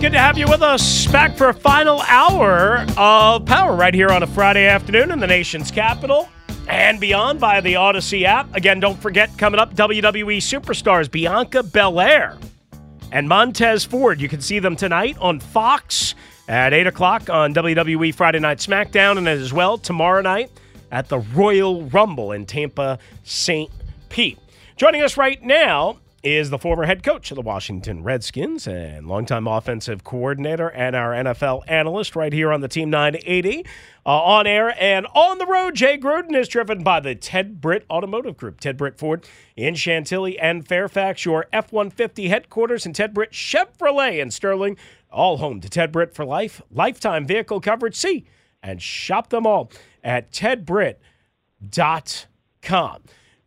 good to have you with us. Back for a final hour of power right here on a Friday afternoon in the nation's capital and beyond via the Audacy app. Again, don't forget coming up WWE superstars Bianca Belair and Montez Ford. You can see them tonight on Fox at 8 o'clock on WWE Friday Night SmackDown, and as well tomorrow night at the Royal Rumble in Tampa, St. Pete. Joining us right now is the former head coach of the Washington Redskins and longtime offensive coordinator and our NFL analyst right here on the Team 980. Uh, on air and on the road, Jay Gruden is driven by the Ted Britt Automotive Group. Ted Britt Ford in Chantilly and Fairfax, your F 150 headquarters, and Ted Britt Chevrolet in Sterling, all home to Ted Britt for life, lifetime vehicle coverage. See and shop them all at tedbritt.com.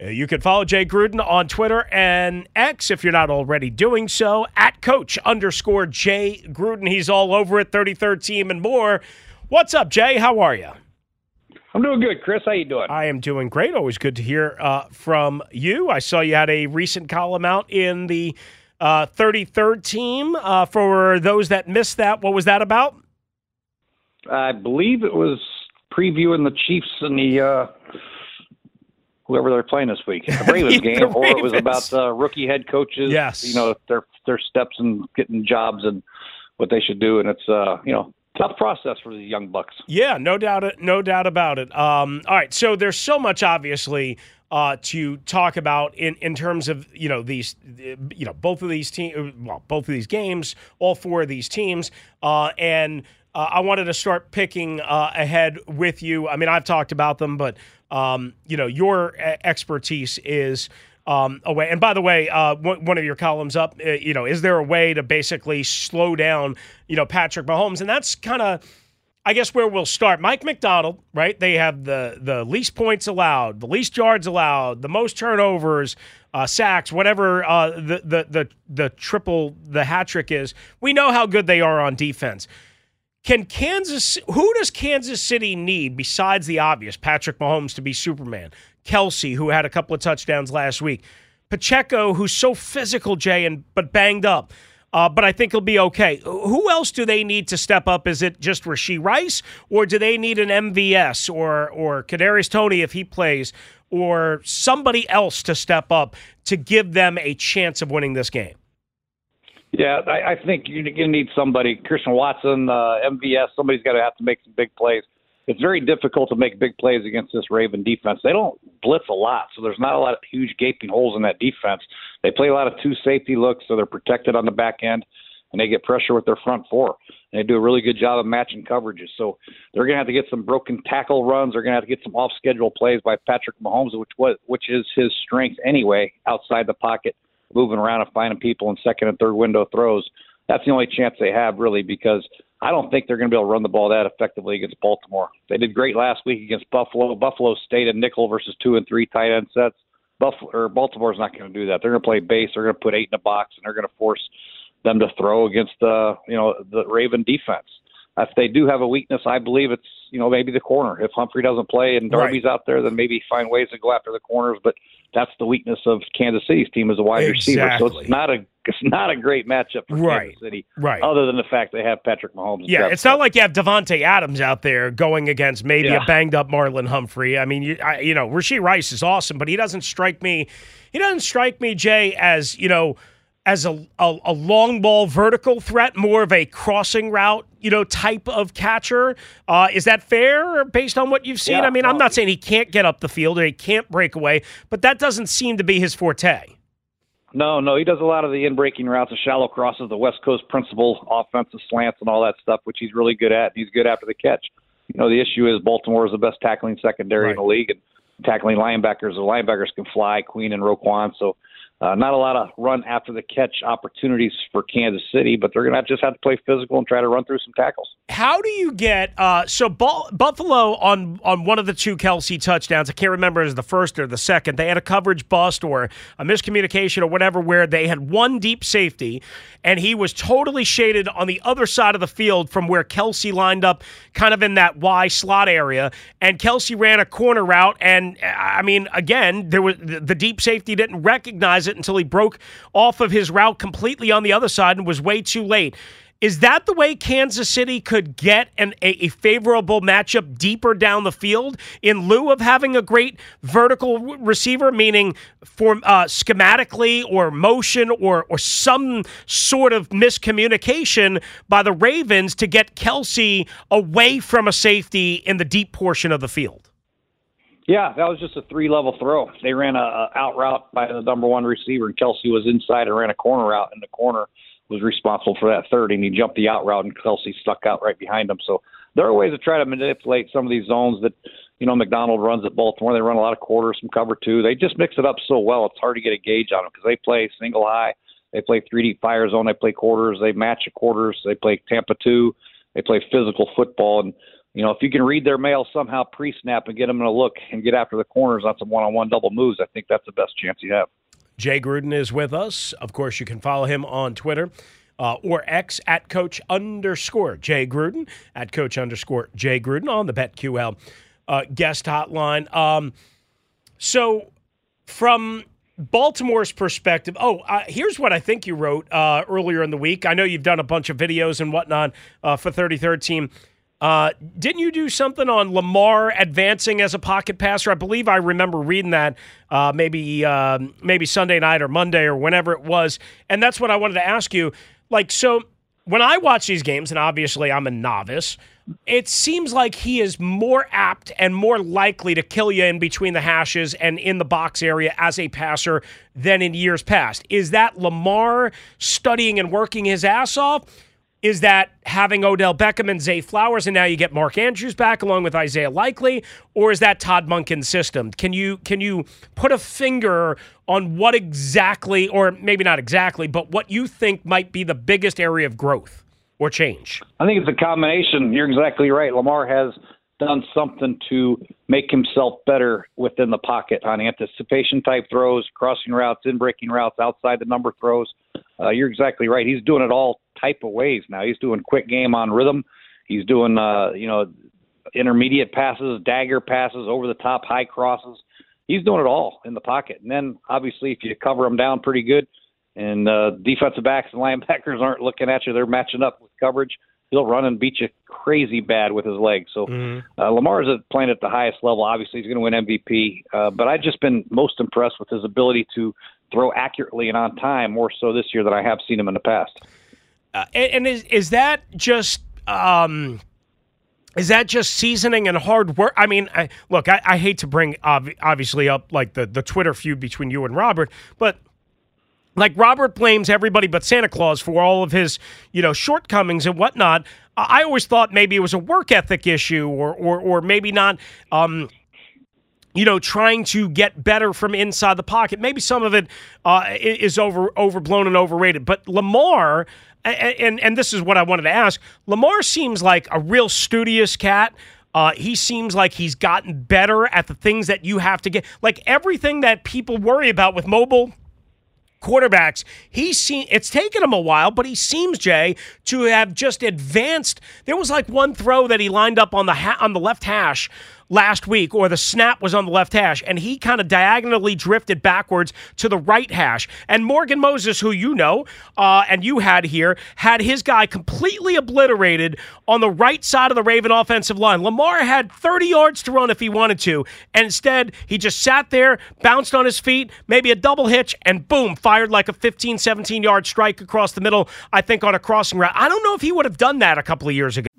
Uh, You can follow Jay Gruden on Twitter and X if you're not already doing so at coach underscore Jay Gruden. He's all over it, 33rd team and more. What's up, Jay? How are you? I'm doing good, Chris. How you doing? I am doing great. Always good to hear uh, from you. I saw you had a recent column out in the uh, 33rd team. Uh, for those that missed that, what was that about? I believe it was previewing the Chiefs and the uh, whoever they're playing this week, the Ravens The game, or it was about uh, rookie head coaches. Yes. you know their their steps and getting jobs and what they should do, and it's uh, you know tough process for the young bucks. Yeah, no doubt, no doubt about it. Um, all right, so there's so much obviously uh, to talk about in, in terms of you know these, you know both of these teams, well, both of these games, all four of these teams, uh, and uh, I wanted to start picking uh, ahead with you. I mean, I've talked about them, but um, you know your expertise is. Um, away. And by the way, uh, one one of your columns up, uh, you know, is there a way to basically slow down, you know, Patrick Mahomes? And that's kind of, I guess, where we'll start. Mike Macdonald, right? They have the the least points allowed, the least yards allowed, the most turnovers, uh, sacks, whatever uh, the, the the the triple the hat trick is. We know how good they are on defense. Can Kansas? Who does Kansas City need besides the obvious Patrick Mahomes to be Superman? Kelce, who had a couple of touchdowns last week. Pacheco, who's so physical, Jay, and but banged up. Uh, but I think he'll be okay. Who else do they need to step up? Is it just Rashee Rice, or do they need an MVS or or Kadarius Toney if he plays, or somebody else to step up to give them a chance of winning this game? Yeah, I, I think you're going to need somebody, Christian Watson, uh, MVS. Somebody's got to have to make some big plays. It's very difficult to make big plays against this Raven defense. They don't blitz a lot, so there's not a lot of huge gaping holes in that defense. They play a lot of two safety looks, so they're protected on the back end, and they get pressure with their front four. And they do a really good job of matching coverages. So they're going to have to get some broken tackle runs. They're going to have to get some off-schedule plays by Patrick Mahomes, which was which is his strength anyway, outside the pocket, moving around and finding people in second and third window throws. That's the only chance they have, really, because I don't think they're going to be able to run the ball that effectively against Baltimore. They did great last week against Buffalo. Buffalo stayed a nickel versus two and three tight end sets. Buffalo or Baltimore's not going to do that. They're going to play base. They're going to put eight in the box, and they're going to force them to throw against the you know the Raven defense. If they do have a weakness, I believe it's you know maybe the corner. If Humphrey doesn't play and Darby's out there, then maybe find ways to go after the corners. But that's the weakness of Kansas City's team as a wide receiver. So it's not a it's not a great matchup for Right. Kansas City. Right. Other than the fact they have Patrick Mahomes. Yeah, it's not like you have Davante Adams out there going against maybe a banged up Marlon Humphrey. I mean, you, I, you know, Rashee Rice is awesome, but he doesn't strike me. He doesn't strike me, Jay, as you know, as a, a a long ball vertical threat, more of a crossing route, you know, type of catcher. Uh, is that fair based on what you've seen? Yeah, I mean, I'm not saying he can't get up the field or he can't break away, but that doesn't seem to be his forte. No, no, he does a lot of the in-breaking routes, the shallow crosses, the West Coast principle, offensive slants, and all that stuff, which he's really good at. He's good after the catch. You know, the issue is Baltimore is the best tackling secondary in the league, and tackling linebackers. The linebackers can fly, Queen and Roquan. So, uh, not a lot of run after the catch opportunities for Kansas City, but they're going to just have to play physical and try to run through some tackles. How do you get uh, so Bu- Buffalo on on one of the two Kelce touchdowns? I can't remember was the first or the second. They had a coverage bust or a miscommunication or whatever, where they had one deep safety, and he was totally shaded on the other side of the field from where Kelce lined up, kind of in that Y slot area. And Kelce ran a corner route, and I mean, again, there was the deep safety didn't recognize it until he broke off of his route completely on the other side and was way too late. Is that the way Kansas City could get an, a, a favorable matchup deeper down the field in lieu of having a great vertical receiver, meaning for uh, schematically or motion or or some sort of miscommunication by the Ravens to get Kelce away from a safety in the deep portion of the field? Yeah, that was just a three level throw. They ran a, a out route by the number one receiver, and Kelce was inside and ran a corner route, and the corner was responsible for that third, and he jumped the out route, and Kelce stuck out right behind him. So there are ways to try to manipulate some of these zones that you know Macdonald runs at Baltimore. They run a lot of quarters, some cover two. They just mix it up so well. It's hard to get a gauge on them because they play single high, they play three deep fire zone, they play quarters, they match the quarters, they play Tampa two, they play physical football, and you know, if you can read their mail somehow pre-snap and get them in a look and get after the corners on some one-on-one double moves, I think that's the best chance you have. Jay Gruden is with us. Of course, you can follow him on Twitter uh, or X at Coach underscore Jay Gruden at Coach underscore Jay Gruden on the BetQL uh, guest hotline. Um, so, from Baltimore's perspective, oh, uh, here's what I think you wrote uh, earlier in the week. I know you've done a bunch of videos and whatnot uh, for 33rd Team. Uh, didn't you do something on Lamar advancing as a pocket passer? I believe I remember reading that uh, maybe um, maybe Sunday night or Monday or whenever it was, and that's what I wanted to ask you. Like, so when I watch these games, and obviously I'm a novice, it seems like he is more apt and more likely to kill you in between the hashes and in the box area as a passer than in years past. Is that Lamar studying and working his ass off? Is that having Odell Beckham and Zay Flowers, and now you get Mark Andrews back along with Isaiah Likely, or is that Todd Monken's system? Can you can you put a finger on what exactly, or maybe not exactly, but what you think might be the biggest area of growth or change? I think it's a combination. You're exactly right. Lamar has done something to make himself better within the pocket on anticipation type throws, crossing routes, in breaking routes, outside the number throws. Uh, you're exactly right. He's doing it all type of ways now. He's doing quick game on rhythm. He's doing uh, you know intermediate passes, dagger passes, over the top high crosses. He's doing it all in the pocket. And then obviously if you cover him down pretty good and uh, defensive backs and linebackers aren't looking at you, they're matching up with coverage. He'll run and beat you crazy bad with his legs. So uh, Lamar's playing at the highest level. Obviously, he's going to win MVP. Uh, but I've just been most impressed with his ability to throw accurately and on time, more so this year than I have seen him in the past. Uh, and, and is is that just um, is that just seasoning and hard work? I mean, I, look, I, I hate to bring ob- obviously up like the the Twitter feud between you and Robert, but like Robert blames everybody but Santa Claus for all of his you know shortcomings and whatnot. I always thought maybe it was a work ethic issue, or or or maybe not. Um, you know, trying to get better from inside the pocket. Maybe some of it uh, is over overblown and overrated. But Lamar, and and this is what I wanted to ask. Lamar seems like a real studious cat. Uh, he seems like he's gotten better at the things that you have to get, like everything that people worry about with mobile quarterbacks, he's seen it's taken him a while, but he seems Jay to have just advanced. There was like one throw that he lined up on the ha- on the left hash last week, or the snap was on the left hash, and he kind of diagonally drifted backwards to the right hash. And Morgan Moses, who you know uh, and you had here, had his guy completely obliterated on the right side of the Raven offensive line. Lamar had 30 yards to run if he wanted to, and instead he just sat there, bounced on his feet, maybe a double hitch, and boom, fired like a 15, 17 yard strike across the middle, I think on a crossing route. I don't know if he would have done that a couple of years ago.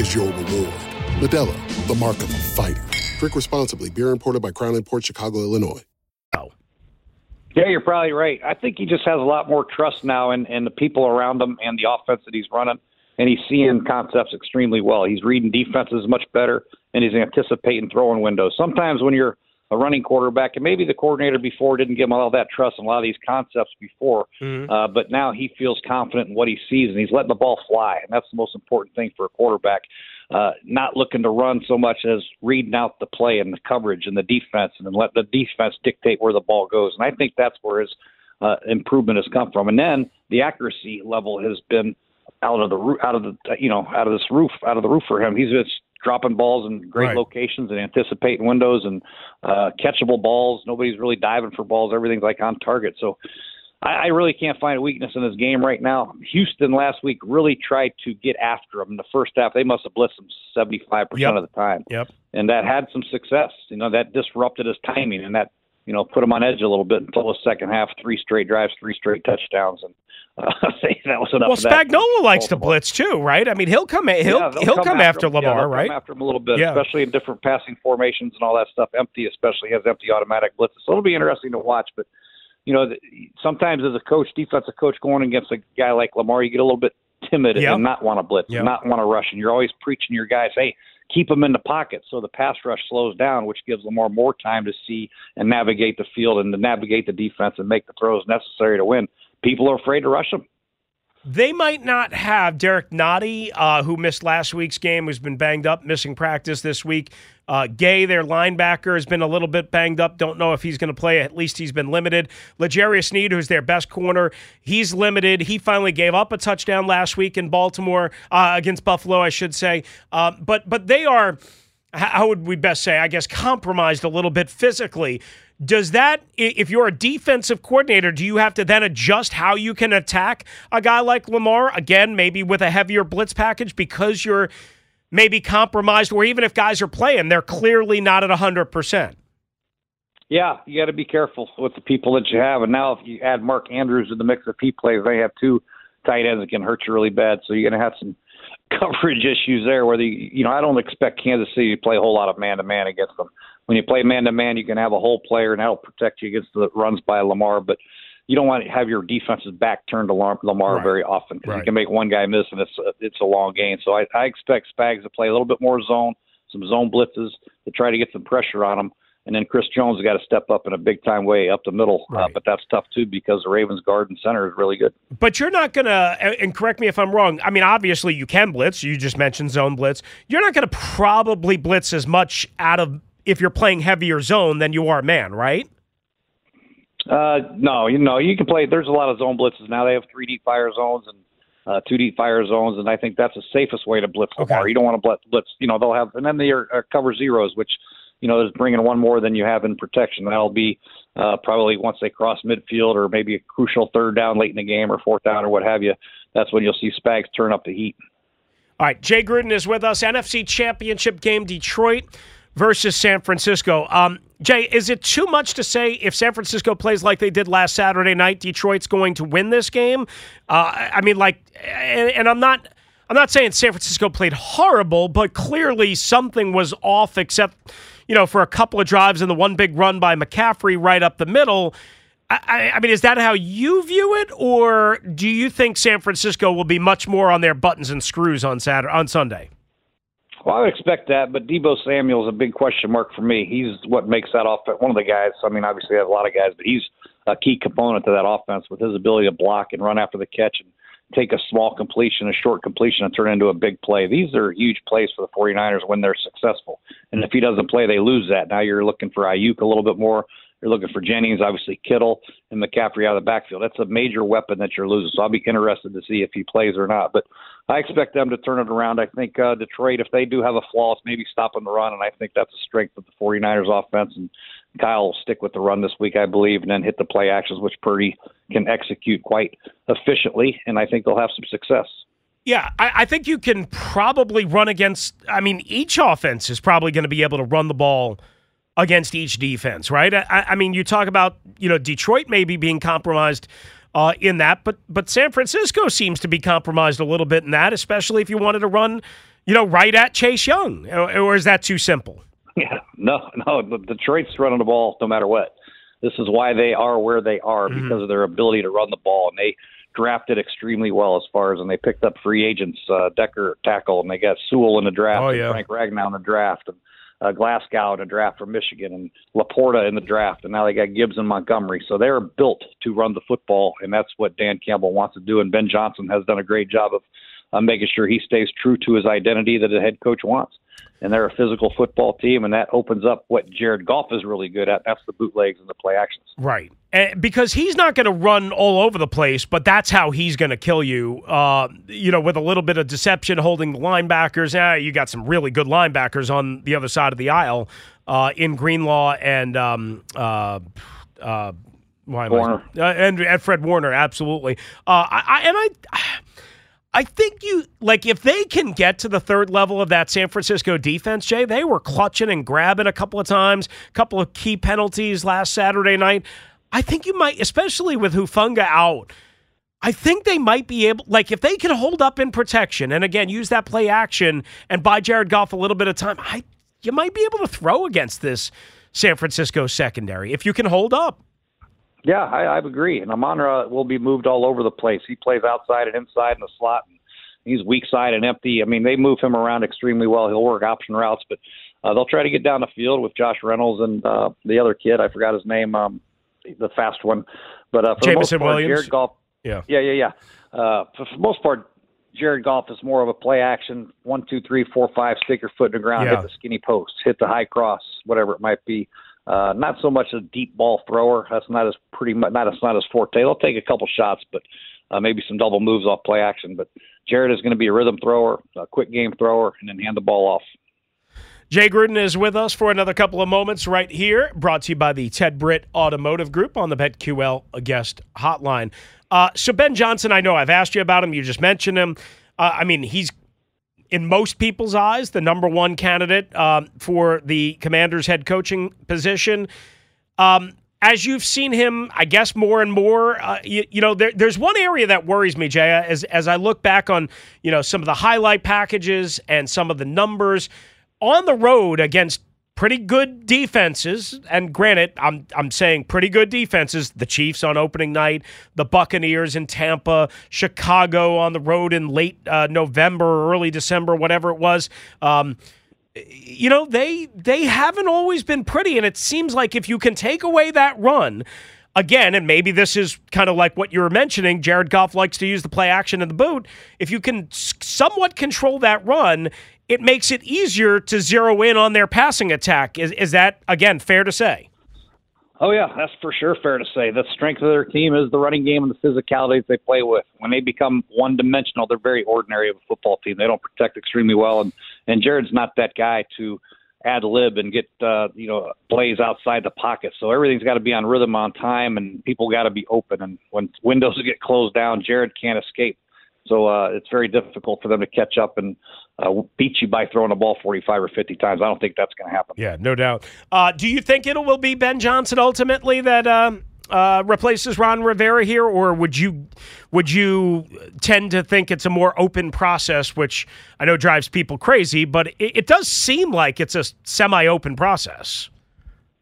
is your reward. Modelo, the mark of a fighter. Drink responsibly. Beer imported by Crown Port Chicago, Illinois. Oh. Yeah, you're probably right. I think he just has a lot more trust now in, in the people around him and the offense that he's running, and he's seeing concepts extremely well. He's reading defenses much better, and he's anticipating throwing windows. Sometimes when you're a running quarterback, and maybe the coordinator before didn't give him all that trust in a lot of these concepts before, Mm-hmm. uh, but now he feels confident in what he sees, and he's letting the ball fly, and that's the most important thing for a quarterback. Uh, not looking to run so much as reading out the play and the coverage and the defense, and then let the defense dictate where the ball goes. And I think that's where his uh, improvement has come from. And then the accuracy level has been out of the roo- out of the you know out of this roof out of the roof for him. He's just dropping balls in great Right. locations and anticipating windows and uh, catchable balls. Nobody's really diving for balls. Everything's like on target. So I, I really can't find a weakness in this game right now. Houston last week really tried to get after them in the first half. They must have blitzed them 75% Yep. of the time. Yep. And that had some success. You know, that disrupted his timing and that, you know, put him on edge a little bit until the second half, three straight drives, three straight touchdowns. And uh, that was enough Well, Spagnuolo likes to blitz too, right? I mean, he'll come he'll Yeah, he'll come, after, him. Yeah, Lamar, they'll right? Come after him a little bit, Yeah. especially in different passing formations and all that stuff. Empty, especially has empty automatic blitzes, so it'll be interesting to watch. But you know, sometimes as a coach, defensive coach, going against a guy like Lamar, you get a little bit timid Yep. and not want to blitz, Yep. and not want to rush, and you're always preaching your guys, hey. Keep them in the pocket so the pass rush slows down, which gives Lamar more time to see and navigate the field and to navigate the defense and make the throws necessary to win. People are afraid to rush him. They might not have Derrick Nnadi, uh, who missed last week's game, who's been banged up, missing practice this week. Uh, Gay, their linebacker, has been a little bit banged up. Don't know if he's going to play. At least he's been limited. L'Jarius Sneed, who's their best corner, he's limited. He finally gave up a touchdown last week in Baltimore uh, against Buffalo, I should say. Uh, but but they are how would we best say? I guess compromised a little bit physically. Does that, if you're a defensive coordinator, do you have to then adjust how you can attack a guy like Lamar again, maybe with a heavier blitz package because you're maybe compromised, or even if guys are playing, they're clearly not at hundred percent. Yeah, you got to be careful with the people that you have. And now, if you add Mark Andrews in the mix of P plays, they have two tight ends that can hurt you really bad. So you're going to have some coverage issues there. Where the you know I don't expect Kansas City to play a whole lot of man to man against them. When you play man to man, you can have a whole player and that'll protect you against the runs by Lamar, but. You don't want to have your defense's back turned to Lamar Right. very often because Right. you can make one guy miss and it's a, it's a long game. So I, I expect Spags to play a little bit more zone, some zone blitzes to try to get some pressure on him And then Chris Jones has got to step up in a big time way up the middle. Uh, Right. Uh, but that's tough too because the Ravens guard and center is really good. But you're not going to, and correct me if I'm wrong. I mean, obviously you can blitz. You just mentioned zone blitz. You're not going to probably blitz as much out of if you're playing heavier zone than you are man, right? Uh, no, you know, you can play. There's a lot of zone blitzes now. They have 3D fire zones and uh, 2D fire zones, and I think that's the safest way to blitz Okay. Lamar. You don't want to blitz, blitz. You know, they'll have, and then they are, are cover zeros, which you know is bringing one more than you have in protection. That'll be uh, probably once they cross midfield or maybe a crucial third down late in the game or fourth down or what have you. That's when you'll see Spags turn up the heat. All right, Jay Gruden is with us. NFC Championship game, Detroit versus San Francisco. Um, Jay, is it too much to say if San Francisco plays like they did last Saturday night, Detroit's going to win this game? Uh, I mean, like, and, and I'm not. I'm not saying San Francisco played horrible, but clearly something was off, except, you know, for a couple of drives and the one big run by McCaffrey right up the middle. I, I, mean, is that how you view it, or do you think San Francisco will be much more on their buttons and screws on Saturday, on Sunday? Well, I would expect that, but Deebo Samuel's a big question mark for me. He's what makes that offense. One of the guys. I mean, obviously, they have a lot of guys, but he's a key component to that offense with his ability to block and run after the catch and take a small completion, a short completion, and turn it into a big play. These are huge plays for the 49ers when they're successful. And if he doesn't play, they lose that. Now you're looking for Aiyuk a little bit more. You're looking for Jennings, obviously Kittle and McCaffrey out of the backfield. That's a major weapon that you're losing. So I'll be interested to see if he plays or not. But I expect them to turn it around. I think uh, Detroit, if they do have a flaw, it's maybe stopping the run, and I think that's a strength of the 49ers offense. And Kyle will stick with the run this week, I believe, and then hit the play actions, which Purdy can execute quite efficiently, and I think they'll have some success. Yeah, I, I think you can probably run against. I mean, each offense is probably going to be able to run the ball against each defense, right? I, I mean, you talk about you know Detroit maybe being compromised uh, in that, but but San Francisco seems to be compromised a little bit in that, especially if you wanted to run, you know, right at Chase Young, or, or is that too simple? Yeah, no, no. the- Detroit's running the ball no matter what. This is why they are where they are Mm-hmm. because of their ability to run the ball, and they drafted extremely well as far as and they picked up free agents, uh, Decker tackle, and they got Sewell in the draft, Oh, and. Frank Ragnow in the draft, and uh, Glasgow in the draft from Michigan, and LaPorta in the draft, and now they got Gibbs and Montgomery. So they're built to run the football, and that's what Dan Campbell wants to do. And Ben Johnson has done a great job of uh, making sure he stays true to his identity that the head coach wants. And they're a physical football team, and that opens up what Jared Goff is really good at. That's the bootlegs and the play actions. Right. And because he's not going to run all over the place, but that's how he's going to kill you. Uh, you know, with a little bit of deception, holding the linebackers. Ah, you got some really good linebackers on the other side of the aisle uh, in Greenlaw and um, uh, uh, why am I- Warner. uh, and, and Fred Warner. Absolutely. Uh, I, I and I. I think you like if they can get to the third level of that San Francisco defense, Jay. They were clutching and grabbing a couple of times, a couple of key penalties last Saturday night. I think you might, especially with Hufanga out. I think they might be able, like, if they can hold up in protection and again use that play action and buy Jared Goff a little bit of time, I you might be able to throw against this San Francisco secondary if you can hold up. Yeah, I, I agree. And Amon-Ra will be moved all over the place. He plays outside and inside in the slot. And he's weak side and empty. I mean, they move him around extremely well. He'll work option routes, but uh, they'll try to get down the field with Josh Reynolds and uh, the other kid. I forgot his name, um, the fast one. But uh, for the most Jameson part, Williams? Jared Goff. Yeah. Yeah, yeah, yeah. Uh, for, for the most part, Jared Goff is more of a play action one, two, three, four, five, stick your foot in the ground, Yeah. hit the skinny post, hit the high cross, whatever it might be. Uh, not so much a deep ball thrower. That's not as pretty much not as not his forte. They'll take a couple shots, but uh, maybe some double moves off play action. But Jared is going to be a rhythm thrower, a quick game thrower, and then hand the ball off. Jay Gruden is with us for another couple of moments right here, brought to you by the Ted Britt Automotive Group on the BetQL guest hotline. Uh, so, Ben Johnson, I know I've asked you about him. You just mentioned him. Uh, I mean, he's in most people's eyes the number one candidate um, for the Commanders' head coaching position. Um, as you've seen him, I guess more and more, uh, you, you know, there, there's one area that worries me, Jay, as as I look back on, you know, some of the highlight packages and some of the numbers on the road against pretty good defenses. And granted, I'm I'm saying pretty good defenses. The Chiefs on opening night, the Buccaneers in Tampa, Chicago on the road in late uh, November early December, whatever it was. Um, you know, they they haven't always been pretty, and it seems like if you can take away that run. Again, and maybe this is kind of like what you were mentioning. Jared Goff likes to use the play action in the boot. If you can somewhat control that run, it makes it easier to zero in on their passing attack. Is, is that, again, fair to say? Oh yeah, that's for sure fair to say. The strength of their team is the running game and the physicalities they play with. When they become one dimensional, they're very ordinary of a football team. They don't protect extremely well, and and Jared's not that guy to ad lib and get uh, you know plays outside the pocket. So everything's got to be on rhythm, on time, and people got to be open. And when windows get closed down, Jared can't escape. So uh, it's very difficult for them to catch up and uh, beat you by throwing the ball 45 or 50 times. I don't think that's going to happen. Yeah, no doubt. Uh, do you think it will be Ben Johnson ultimately that um, uh, replaces Ron Rivera here, or would you would you tend to think it's a more open process, which I know drives people crazy, but it, it does seem like it's a semi-open process.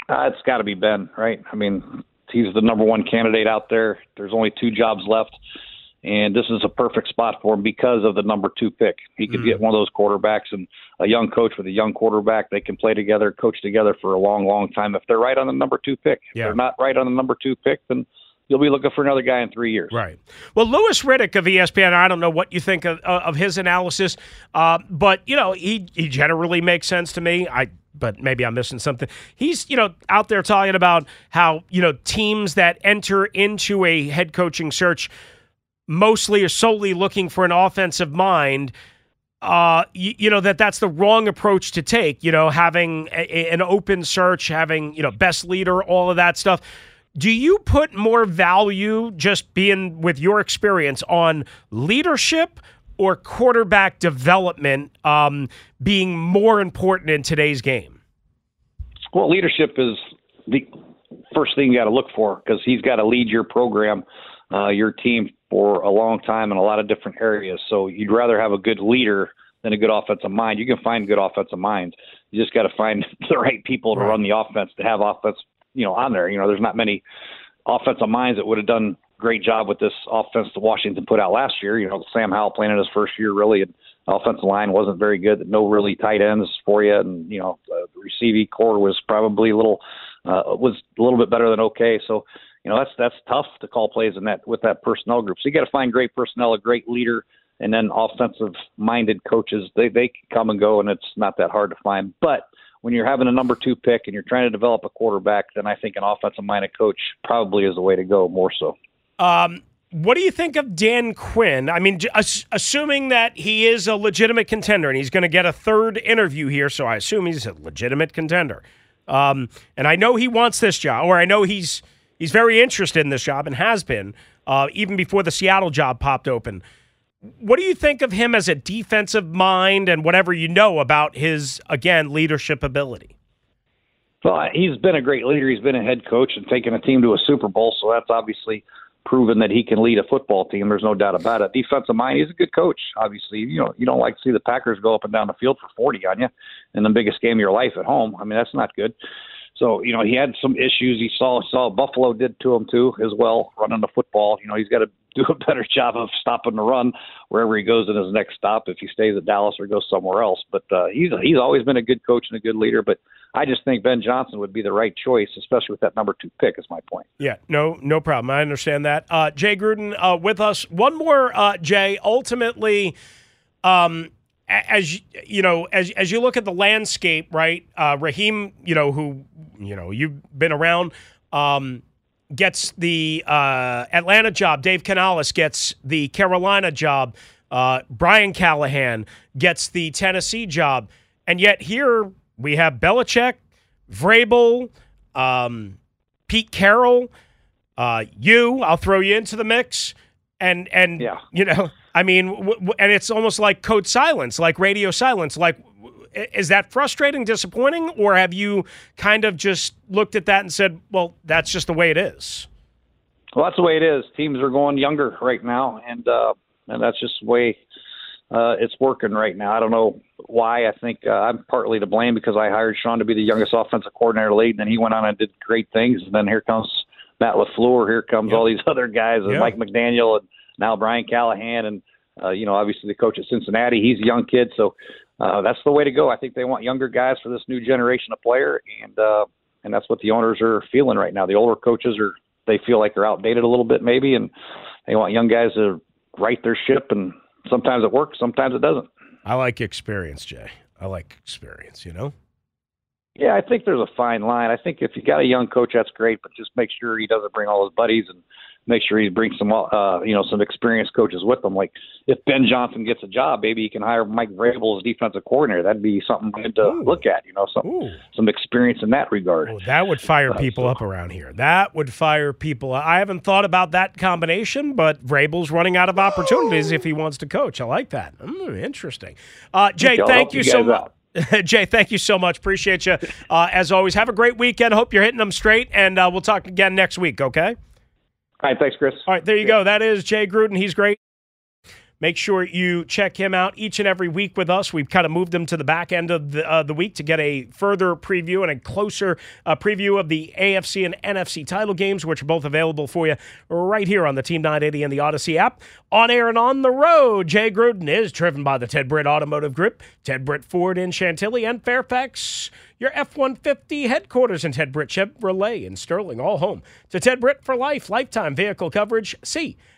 Uh, it's got to be Ben, right? I mean, he's the number one candidate out there. There's only two jobs left and this is a perfect spot for him because of the number two pick. He could mm. get one of those quarterbacks and a young coach with a young quarterback. They can play together, coach together for a long, long time. If they're right on the number two pick, Yeah. if they're not right on the number two pick, then you'll be looking for another guy in three years. Right. Well, Louis Riddick of ESPN, I don't know what you think of, of his analysis, uh, but you know he he generally makes sense to me. I but maybe I'm missing something. He's, you know, out there talking about how, you know, teams that enter into a head coaching search mostly or solely looking for an offensive mind, uh, you, you, know that that's the wrong approach to take. You know, having a, an open search, having you know best leader, all of that stuff. Do you put more value just being with your experience on leadership or quarterback development um, being more important in today's game? Well, leadership is the first thing you got to look for because he's got to lead your program, uh, your team for a long time in a lot of different areas. So you'd rather have a good leader than a good offensive mind. You can find good offensive minds. You just got to find the right people to run the offense to have offense, you know, on there. You know, there's not many offensive minds that would have done great job with this offense that Washington put out last year. You know, Sam Howell playing in his first year really, and offensive line wasn't very good. No really tight ends for you, and you know, the receiving core was probably a little uh, was a little bit better than okay. So you know that's that's tough to call plays in that with that personnel group. So you got to find great personnel, a great leader, and then offensive minded coaches. They they come and go, and it's not that hard to find. But when you're having a number two pick and you're trying to develop a quarterback, then I think an offensive minded coach probably is the way to go more so. Um, what do you think of Dan Quinn? I mean, assuming that he is a legitimate contender and he's going to get a third interview here, so I assume he's a legitimate contender. Um, and I know he wants this job, or I know he's He's very interested in this job and has been uh, even before the Seattle job popped open. What do you think of him as a defensive mind and whatever you know about his, again, leadership ability? Well, he's been a great leader. He's been a head coach and taken a team to a Super Bowl, so that's obviously proven that he can lead a football team. There's no doubt about it. Defensive mind, he's a good coach. Obviously, you know you don't like to see the Packers go up and down the field for 40 on you in the biggest game of your life at home. I mean, that's not good. So you know he had some issues. He saw saw Buffalo did to him too as well running the football. You know he's got to do a better job of stopping the run wherever he goes in his next stop if he stays at Dallas or goes somewhere else. But uh, he's he's always been a good coach and a good leader. But I just think Ben Johnson would be the right choice, especially with that number two pick. Is my point. Yeah, no, no problem. I understand that. Uh, Jay Gruden uh, with us. One more, uh, Jay. Ultimately, um, as you know, as as you look at the landscape, right? Uh, Raheem, you know, who you know you've been around, um, gets the uh, Atlanta job. Dave Canales gets the Carolina job. Uh, Brian Callahan gets the Tennessee job, and yet here we have Belichick, Vrabel, um, Pete Carroll, uh, you. I'll throw you into the mix, and and yeah. you know I mean, w- w- and it's almost like code silence, like radio silence. Like, w- is that frustrating, disappointing, or have you kind of just looked at that and said, well, that's just the way it is? Well, that's the way it is. Teams are going younger right now, and uh, and that's just the way uh, it's working right now. I don't know why. I think uh, I'm partly to blame because I hired Sean to be the youngest offensive coordinator league, and then he went on and did great things. And then here comes Matt LaFleur. Here comes yep. all these other guys, and yep. Mike McDaniel, and now Brian Callahan, and uh, you know, obviously the coach at Cincinnati, he's a young kid, so uh, that's the way to go. I think they want younger guys for this new generation of player, and uh, and that's what the owners are feeling right now. The older coaches are they feel like they're outdated a little bit maybe, and they want young guys to right their ship. And sometimes it works, sometimes it doesn't. I like experience, Jay. I like experience. You know. Yeah, I think there's a fine line. I think if you got a young coach, that's great, but just make sure he doesn't bring all his buddies and make sure he brings some, uh, you know, some experienced coaches with him. Like if Ben Johnson gets a job, maybe he can hire Mike Vrabel as defensive coordinator. That'd be something good to Ooh. look at. You know, some Ooh. some experience in that regard. Oh, that would fire uh, people so. up around here. That would fire people. I haven't thought about that combination, but Vrabel's running out of opportunities if he wants to coach. I like that. Mm, interesting. Uh, Jay, thank you, you so much. Jay, thank you so much. Appreciate you. Uh, as always, have a great weekend. Hope you're hitting them straight, and uh, we'll talk again next week, okay? All right, thanks, Chris. All right, there you go. That is Jay Gruden. He's great. Make sure you check him out each and every week with us. We've kind of moved him to the back end of the, uh, the week to get a further preview and a closer uh, preview of the AFC and NFC title games, which are both available for you right here on the Team 980 and the Audacy app. On air and on the road, Jay Gruden is driven by the Ted Britt Automotive Group, Ted Britt Ford in Chantilly and Fairfax. Your F 150 headquarters in Ted Britt Chevrolet in Sterling, all home to Ted Britt for life, lifetime vehicle coverage. See